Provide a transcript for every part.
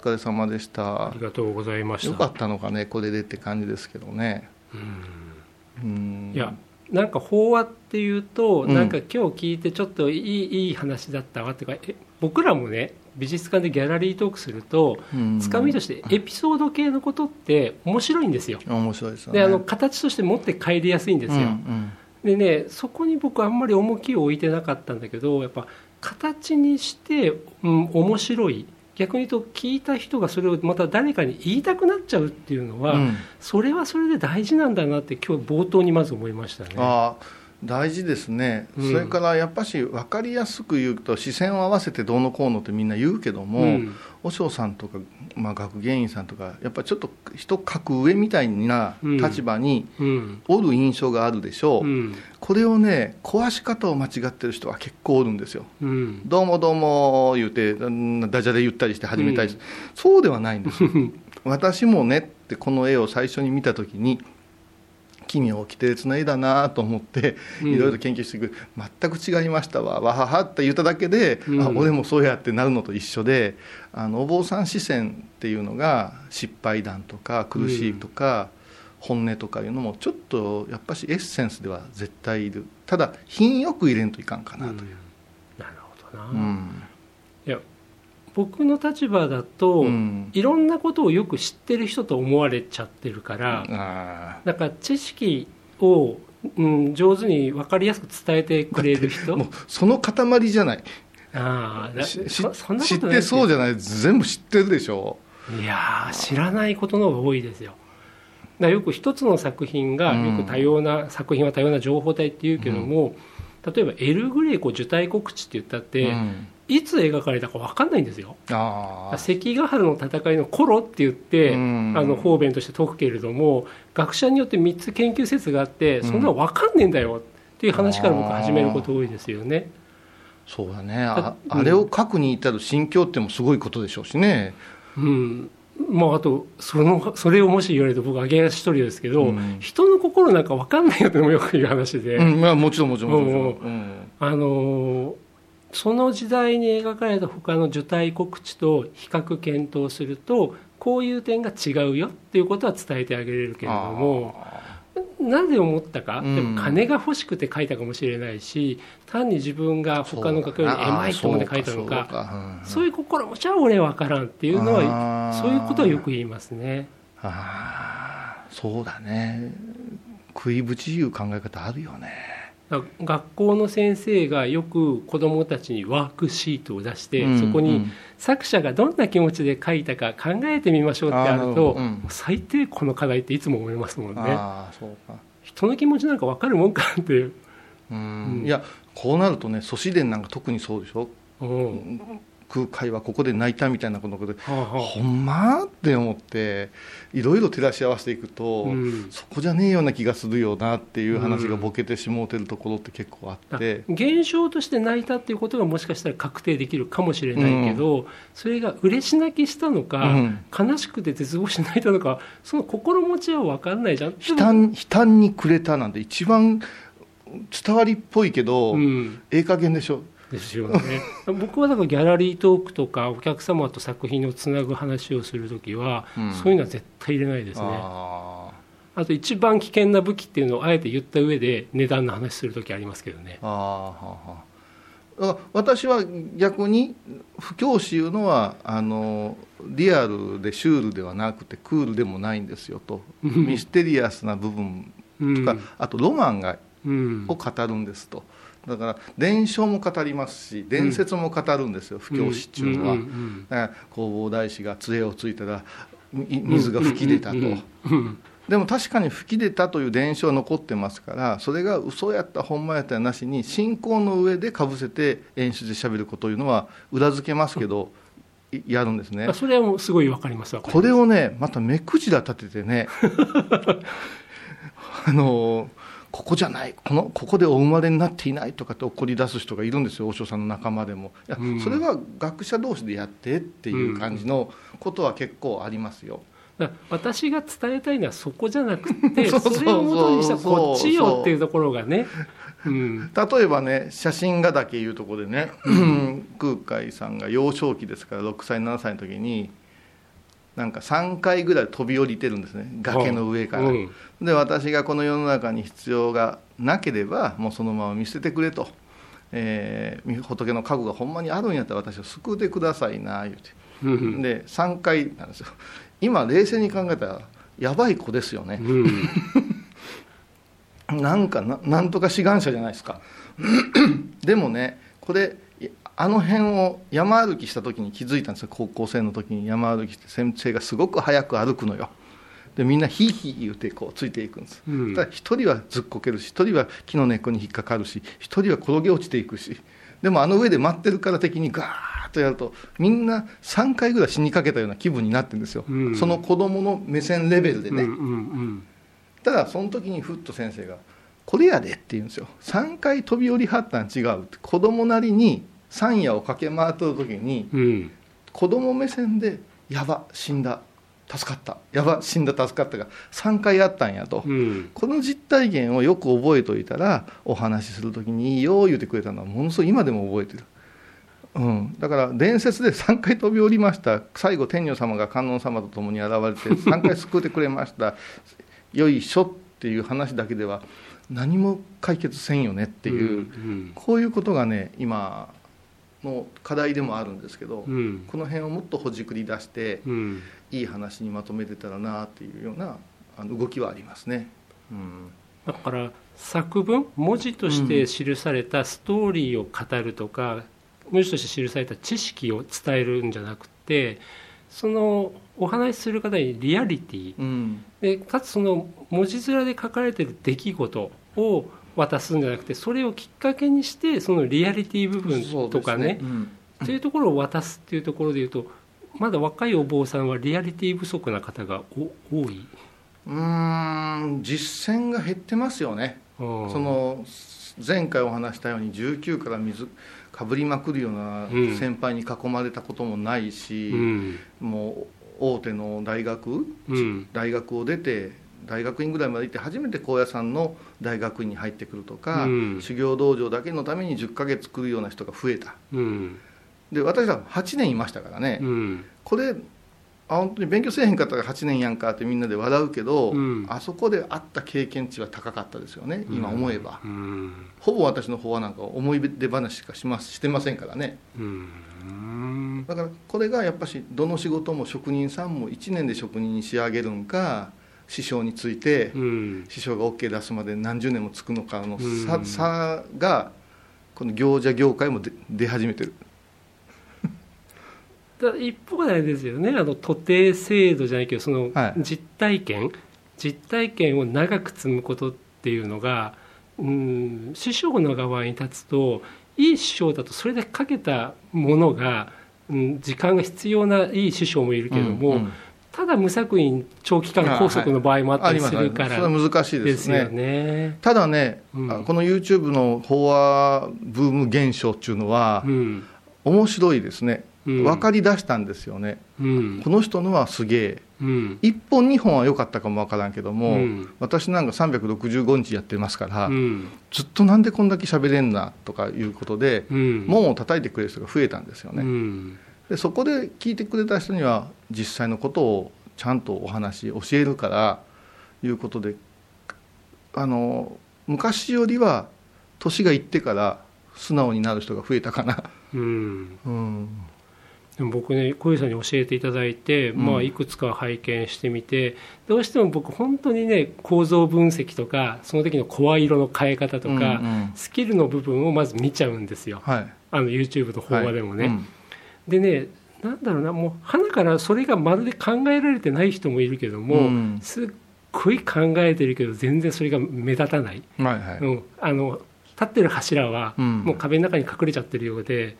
疲れ様でした。ありがとうございました。よかったのかねこれでって感じですけどね。うん。いやなんか法話っていうと、うん、なんか今日聞いてちょっといいいい話だったわっていうか僕らもね美術館でギャラリートークすると、つかみとしてエピソード系のことって面白いんですよ。面白いですよ、ね、であの形として持って帰りやすいんですよ。うんうん。でねそこに僕あんまり重きを置いてなかったんだけどやっぱ形にして、うん、面白い逆に言うと聞いた人がそれをまた誰かに言いたくなっちゃうっていうのは、うん、それはそれで大事なんだなって今日冒頭にまず思いましたね。あ大事ですね、うん、それからやっぱし分かりやすく言うと視線を合わせてどうのこうのってみんな言うけども、うん、和尚さんとか、まあ、学芸員さんとかやっぱりちょっと人格上みたいな立場におる印象があるでしょう、うん、これをね壊し方を間違ってる人は結構おるんですよ、どうもどうも言うてダジャレ言ったりして始めたり、そうではないんですよ。私もねってこの絵を最初に見た時に奇妙奇烈な絵だなと思っていろいろ研究していく、うん、全く違いましたわわははって言っただけで、うん、あ俺もそうやってなるのと一緒であのお坊さん視線っていうのが失敗談とか苦しいとか、本音とかいうのもちょっとやっぱしエッセンスでは絶対いる。ただ品よく入れんといかんかなという。なるほどな、うん僕の立場だと、うん、いろんなことをよく知ってる人と思われちゃってるからだから知識を、うん、上手に分かりやすく伝えてくれる人。もうその塊じゃない。ああ知ってそうじゃない。全部知ってるでしょ。いや知らないことの方が多いですよ。だよく一つの作品が、よく多様な、作品は多様な情報体っていうけども、うん、例えばエル・グレイコ受胎告知って言ったって、うん。いつ描かれたか分かんないんですよ。関ヶ原の戦いの頃って言って、あの方便として解くけれども学者によって3つ研究説があってそんなの分かんねえんだよっていう話から僕始めること多いですよね。そうだね。ああれを書くに至る心境ってもすごいことでしょうしね。うん、まあ、あとそのそれをもし言われると僕はげ足一人ですけど、うん、人の心なんか分かんないよってもよく言う話で、うん。まあ、もちろんもちろん。もちろん、うん、あのその時代に描かれた他の受胎告知と比較検討するとこういう点が違うよっていうことは伝えてあげれるけれどもなぜ思ったか、でも金が欲しくて書いたかもしれないし単に自分が他の画家よりエマいと思って書いたのかそういう心持ちは俺分からんっていうのはそういうことはよく言いますね。あそうだね。食いぶちいう考え方あるよね。学校の先生がよく子どもたちにワークシートを出して、うん、そこに作者がどんな気持ちで書いたか考えてみましょうってあると、うん、最低この課題っていつも思いますもんね。人の気持ちなんか分かるもんかって。うん、いやこうなるとね祖師伝なんか特にそうでしょ？うん空海はここで泣いたみたいなことで、はあはあ、ほんま？って思っていろいろ照らし合わせていくと、うん、そこじゃねえような気がするよなっていう話がボケてしもうてるところって結構あって、うん、現象として泣いたっていうことがもしかしたら確定できるかもしれないけど、うん、それが嬉し泣きしたのか、悲しくて絶望し泣いたのかその心持ちは分かんないじゃん。悲嘆悲嘆にくれたなんて一番伝わりっぽいけど、ええ加減でしょですよね。僕はだからギャラリートークとかお客様と作品をつなぐ話をする時は、うん、そういうのは絶対入れないですね。あと一番危険な武器っていうのをあえて言った上で値段の話する時ありますけどね。ああ私は逆に不教師いうのはあのリアルでシュールではなくてクールでもないんですよと。ミステリアスな部分とか、うん、あとロマンが、うん、を語るんですと。だから伝承も語りますし伝説も語るんですよ、布教師っていうのは、だから弘法大師が杖をついたら水が噴き出たと、でも確かに吹き出たという伝承は残ってますからそれが嘘やったほんまやったやなしに信仰の上でかぶせて演出でしゃべるこというのは裏付けますけど、やるんですね。それはすごい分かりますこれをねまた目くじら立ててね あのここじゃない。このここでお生まれになっていないとかって怒り出す人がいるんですよ。大塩さんの仲間でも。いや、うん、それは学者同士でやってっていう感じのことは結構ありますよ。私が伝えたいのはそこじゃなくて それをもとにしたこっちよっていうところがね。うん、例えばね写真画だけいうところでね空海さんが幼少期ですから6歳7歳の時になんか3回ぐらい飛び降りてるんですね。崖の上から、うん。で私がこの世の中に必要がなければもうそのまま見捨ててくれと、えー仏の覚悟がほんまにあるんやったら私を救うてくださいな言うて。うんで3回なんですよ。今冷静に考えたらやばい子ですよね。うん。なんかななんとか志願者じゃないですか。でもねこれあの辺を山歩きした時に気づいたんですよ。高校生の時に山歩きして先生がすごく早く歩くのよ。でみんなヒーヒー言うてこうついていくんです、うん。ただ一人はずっこけるし一人は木の根っこに引っかかるし一人は転げ落ちていくし。でもあの上で待ってるから的にガーッとやるとみんな3回ぐらい死にかけたような気分になってるんですよ、うん。その子供の目線レベルでね、うんうんただその時にふっと先生が「これやで」って言うんですよ。3回飛び降りはったん違うって。子供なりに山野を駆け回ってる時にうん。うん子供目線で「やば死んだ。助かった。やば死んだ助かった」が3回あったんやと、うん。この実体験をよく覚えといたらお話しする時に「いいよ」言うてくれたのはものすごい今でも覚えてる。うん、だから伝説で3回飛び降りました。最後天女様が観音様と共に現れて 3回救ってくれました。よいしょっていう話だけでは何も解決せんよねっていう、うん。こういうことがね今の課題でもあるんですけど、うん。この辺をもっとほじくり出してうん。いい話にまとめてたらなっていうようなあの動きはありますね。うん。だから作文文字として記されたストーリーを語るとか、文字として記された知識を伝えるんじゃなくてそのお話しする方にリアリティ。うん。でかつその文字面で書かれてる出来事を渡すんじゃなくてそれをきっかけにしてそのリアリティ部分とかねそうですうん。というところを渡すっていうところでいうとまだ若いお坊さんはリアリティ不足な方がお多い？うーん実践が減ってますよね、そその前回お話したように19から水かぶりまくるようなうん。先輩に囲まれたこともないし、うん。もう大手の大学、うん。大学を出て大学院ぐらいまで行って初めて高野山の大学院に入ってくるとか、うん。修行道場だけのために10ヶ月来るような人が増えた。うん。で私は8年いましたからね、うん。これあ本当に勉強せえへんかったら8年やんかってみんなで笑うけど、うん。あそこであった経験値は高かったですよね今思えば、うん。ほぼ私の方はなんか思い出話しかしますしてませんからね。うん。だからこれがやっぱしどの仕事も職人さんも1年で職人に仕上げるんか師匠について、うん師匠が OK 出すまで何十年もつくのかの差,、うん。差がこの行者業界も出出始めてる。だ一方であれですよねあの徒弟制度じゃないけどそのはい。実体験、実体験を長く積むことっていうのがうん師匠の側に立つといい師匠だとそれだけかけたものが、うん、時間が必要ないい師匠もいるけども、うんうんただ無作為に長期間拘束の場合もあったりするからますそれは難しいでですすね。よね。ただね、うん。あこの YouTube の飽和ブーム現象っていうのはうん。面白いですね、うん。分かり出したんですよね。うん。この人のはすげえ。うん。1本2本は良かったかも分からんけども、うん。私なんか365日やってますから、うん。ずっとなんでこんだけ喋れんなとかいうことで、うん。門を叩いてくれる人が増えたんですよね、うんでそこで聞いてくれた人には実際のことをちゃんとお話教えるからいうことであの昔よりは年がいってから素直になる人が増えたかな、うん。うん。でも僕ね小遊さんに教えていただいて、うん。まあ、いくつか拝見してみてどうしても僕本当にね構造分析とかその時の声色の変え方とか、うんうん。スキルの部分をまず見ちゃうんですよ。はい。あの YouTube の法話でもね。うんでねなんだろうなもう鼻からそれがまるで考えられてない人もいるけども、うん。すっごい考えてるけど全然それが目立たない、はいはい。うん、あの立ってる柱はうん。もう壁の中に隠れちゃってるようで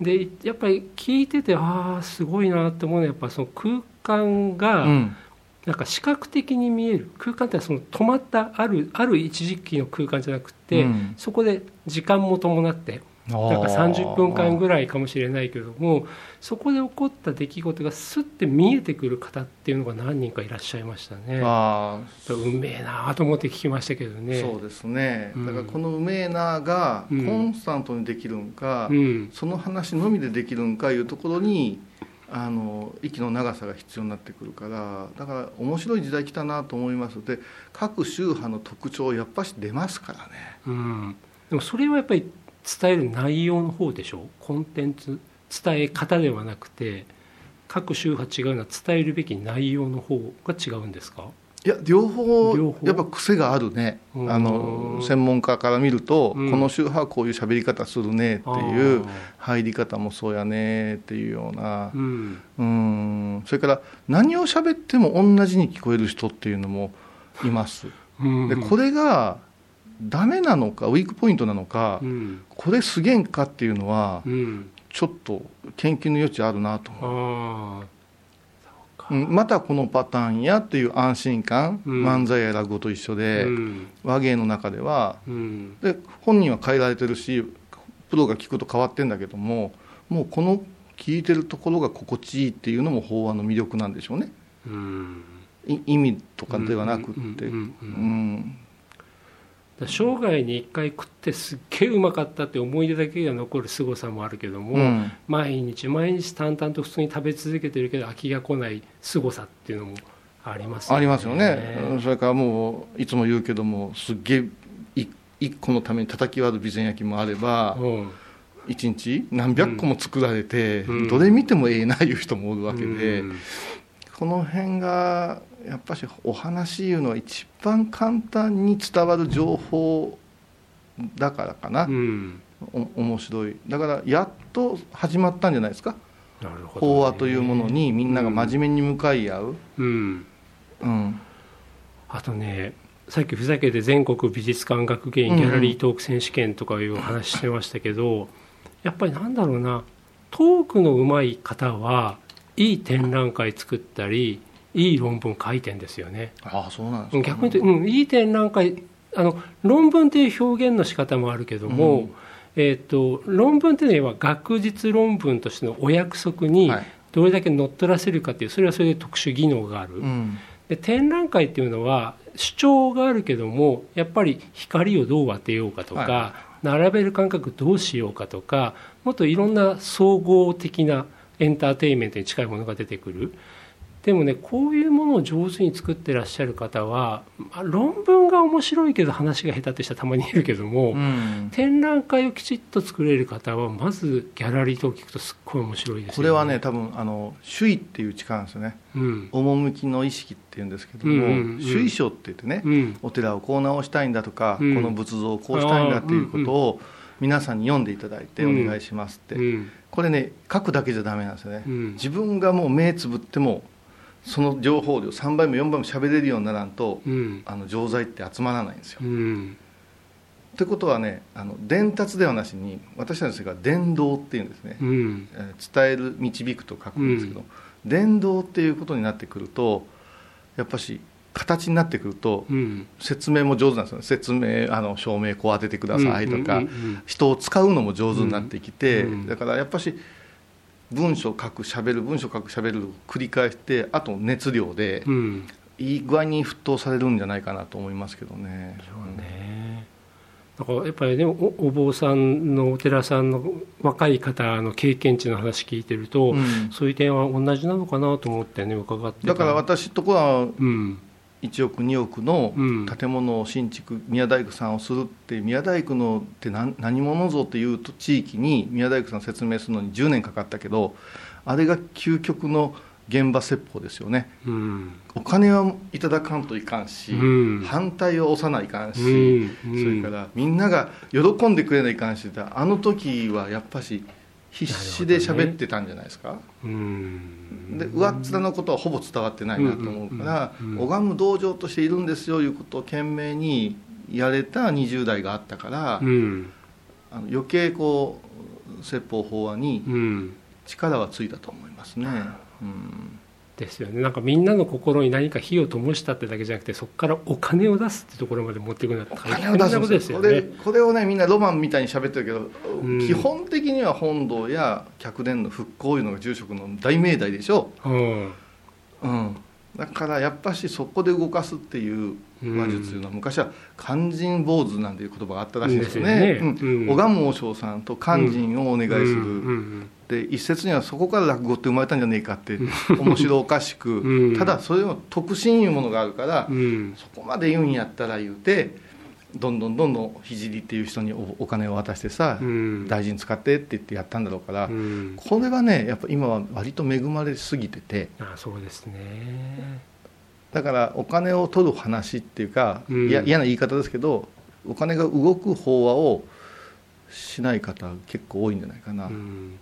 でやっぱり聞いててああすごいなって思うのはやっぱその空間がうん。なんか視覚的に見える。空間ってその止まったあるある一時期の空間じゃなくて、うん。そこで時間も伴ってなんか30分間ぐらいかもしれないけどもそこで起こった出来事がスッて見えてくる方っていうのが何人かいらっしゃいましたね。ああ運命えなと思って聞きましたけどね。そうですね、うん。だからこのうめえながコうんンスタントにできるんか、うん。その話のみでできるんかいうところにあの息の長さが必要になってくるからだから面白い時代来たなと思います。で各宗派の特徴やっぱし出ますからね、うん、でもそれはやっぱり伝える内容の方でしょ？コンテンツ伝え方ではなくて各宗派違うのは伝えるべき内容の方が違うんですか？いや両方やっぱ癖があるね。あの専門家から見ると、うん、この宗派はこういう喋り方するねっていう入り方もそうやねっていうような、うん、うん。それから何を喋っても同じに聞こえる人っていうのもいます。うん、でこれがダメなのかウィークポイントなのか、これすげえんかっていうのは、ちょっと研究の余地あるなと思う。またこのパターンやっていう安心感、うん、漫才や落語と一緒で、うん、和芸の中では、うん、で本人は変えられてるしプロが聞くと変わってんだけどももうこの聞いてるところが心地いいっていうのも法話の魅力なんでしょうね、意味とかではなくって。うん生涯に1回食ってすっげえうまかったって思い出だけが残る凄さもあるけども、うん、毎日毎日淡々と普通に食べ続けてるけど飽きが来ない凄さっていうのもありますよね。ありますよね。それからもういつも言うけどもすっげえ1個のために叩き割る備前焼きもあれば、うん、1日何百個も作られて、うん、どれ見てもええないう人もおるわけで、この辺がやっぱしお話いうのは一番簡単に伝わる情報だからかな、うん、お面白い。だからやっと始まったんじゃないですか。法話というものにみんなが真面目に向かい合う、うん、うん、あとねさっきふざけて全国美術館学芸員ギャラリートーク選手権とかいう話してましたけど、うん、やっぱりなんだろうな。トークの上手い方はいい展覧会作ったりいい論文書いてんですよね。ああそうなんですか、逆に言うと、うん、いい展覧会あの論文っていう表現の仕方もあるけども、うん、えーと、論文っていうのは学術論文としてのお約束にどれだけ乗っ取らせるかっていうそれはそれで特殊技能がある、うん、で展覧会っていうのは主張があるけどもやっぱり光をどう当てようかとか、はい、並べる感覚どうしようかとかもっといろんな総合的なエンターテインメントに近いものが出てくる。でもねこういうものを上手に作ってらっしゃる方は論文が面白いけど話が下手って人はたまにいるけども、うん、展覧会をきちっと作れる方はまずギャラリーと聞くとすっごい面白いです、ね、これはね多分あの首位っていう力なんですよね、うん、趣の意識っていうんですけども、うんうんうん、首位書って言ってね、うん、お寺をこう直したいんだとか、この仏像をこうしたいんだっていうことを皆さんに読んでいただいてお願いしますって、これね書くだけじゃダメなんですよね、自分がもう目つぶってもその情報量3倍も4倍も喋れるようにならんと、うん、あの錠剤って集まらないんですよ。うん、ってことはねあの伝達ではなしに私たちが伝道っていうんですね、うん、伝える導くと書くんですけど、伝道っていうことになってくるとやっぱし形になってくると、説明も上手なんですよ説明あの証明こう当ててくださいとか、人を使うのも上手になってきて、だからやっぱし文章書くしゃべる文章書くしゃべる繰り返してあと熱量で、うん、いい具合に沸騰されるんじゃないかなと思いますけどね。そうね。だからやっぱりねおお坊さんのお寺さんの若い方の経験値の話聞いてると、うん、そういう点は同じなのかなと思ってね伺ってだから私とこは、うん1億2億の建物を新築、宮大工さんをするって宮大工のって何何者ぞっていう地域に宮大工さん説明するのに10年かかったけどあれが究極の現場説法ですよね、うん、お金はいただかんといかんし、うん、反対を押さないかんし、うん、それからみんなが喜んでくれないかんしあの時はやっぱし必死で喋ってたんじゃないですか、ね、で上っ面のことはほぼ伝わってないなと思うから拝む道場としているんですよいうことを懸命にやれた20代があったから、うん、あの余計こう説法法話に力はついたと思いますね。うんですよね。なんかみんなの心に何か火を灯したってだけじゃなくてそこからお金を出すってところまで持っていくのは大変なことですよね。これこれをねみんなロマンみたいに喋ってるけど、うん、基本的には本堂や客殿の復興いうのが住職の大命題でしょ。う、うん、うん、だからやっぱしそこで動かすっていう話術というのは、昔は勧進坊主なんていう言葉があったらしいんですよね。拝む和尚さんと勧進をお願いする、で一説にはそこから落語って生まれたんじゃねえかって面白おかしく、ただそれの特進いうものがあるから、そこまで言うんやったら言うてどんどんどんどん聖っていう人にお金を渡してさ、大事に使ってって言ってやったんだろうから、これはねやっぱ今は割と恵まれすぎててあそうですねだからお金を取る話っていうか、いや嫌な言い方ですけどお金が動く法話をしない方結構多いんじゃないかな。うん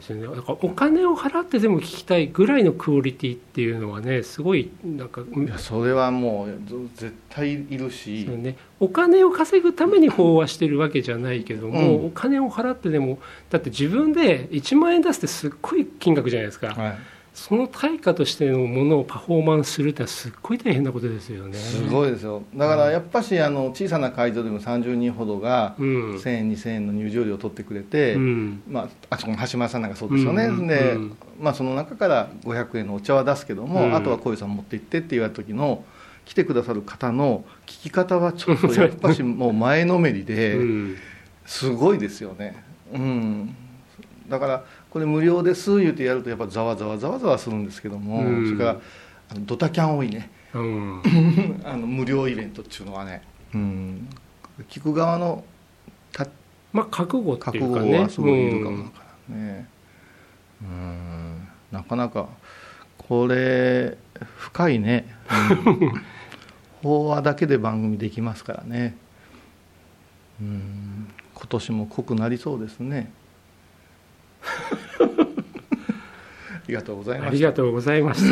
ですね、だからお金を払ってでも聞きたいぐらいのクオリティっていうのはねすごいなんかいやそれはもう絶対いるし、ね、お金を稼ぐために飽和してるわけじゃないけども、うん、お金を払ってでもだって自分で1万円出すってすっごい金額じゃないですか。はいその対価としてのものをパフォーマンスするってすっごい大変なことですよね。すごいですよ。だからやっぱしあの小さな会場でも30人ほどが1000円2000円の入場料を取ってくれて、うん、まあ、あそこの橋間さんなんかそうですよね、うん、で、まあ、その中から500円のお茶は出すけども、うん、あとは小遊さん持って行ってって言われた時の来てくださる方の聞き方はちょっとやっぱしもう前のめりで すごいですよね。うん。だからこれ無料です言うてやるとやっぱざわざわざわざわするんですけども、うん、それからあのドタキャン多いね、うん、あの無料イベントっていうのはね、うん、聞く側のたまあ覚悟っていうか、ね、覚悟はすごいいるかもだからね、うん、なかなかこれ深いね、うん、法話だけで番組できますからね。うん。今年も濃くなりそうですねありがとうございました。ありがとうございました。